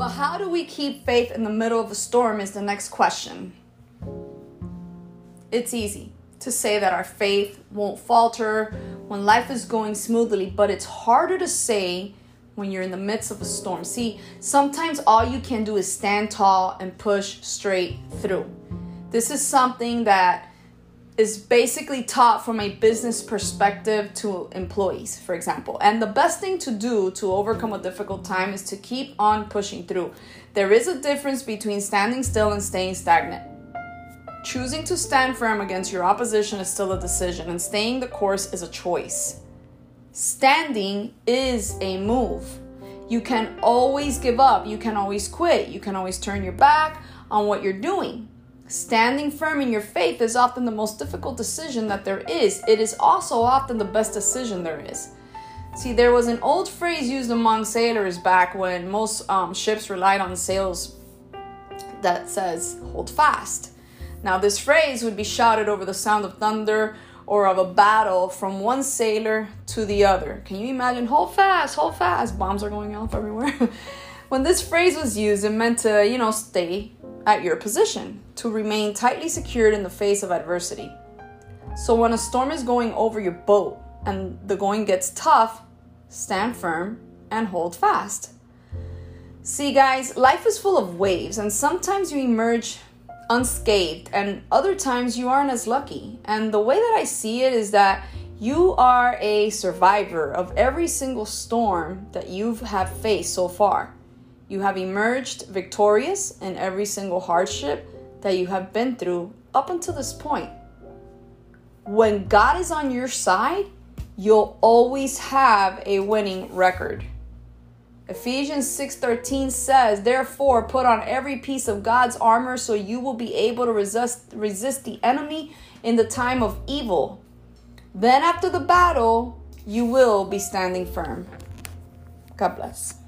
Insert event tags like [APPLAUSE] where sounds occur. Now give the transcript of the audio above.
But how do we keep faith in the middle of a storm is the next question. It's easy to say that our faith won't falter when life is going smoothly, but it's harder to say when you're in the midst of a storm. See, sometimes all you can do is stand tall and push straight through. This is something that is basically taught from a business perspective to employees, for example. And the best thing to do to overcome a difficult time is to keep on pushing through. There is a difference between standing still and staying stagnant. Choosing to stand firm against your opposition is still a decision, and staying the course is a choice. Standing is a move. You can always give up, you can always quit, you can always turn your back on what you're doing. Standing firm in your faith is often the most difficult decision that there is. It is also often the best decision there is. See, there was an old phrase used among sailors back when most um, ships relied on sails that says, hold fast. Now, this phrase would be shouted over the sound of thunder or of a battle from one sailor to the other. Can you imagine? Hold fast, hold fast. Bombs are going off everywhere. [LAUGHS] when this phrase was used, it meant to, you know, stay at your position, to remain tightly secured in the face of adversity. So when a storm is going over your boat and the going gets tough, stand firm and hold fast. See, guys, life is full of waves, and sometimes you emerge unscathed, and other times you aren't as lucky. And the way that I see it is that you are a survivor of every single storm that you have faced so far. You have emerged victorious in every single hardship that you have been through up until this point. When God is on your side, you'll always have a winning record. Ephesians 6:13 says, "Therefore put on every piece of God's armor so you will be able to resist resist the enemy in the time of evil. Then after the battle, you will be standing firm." God bless.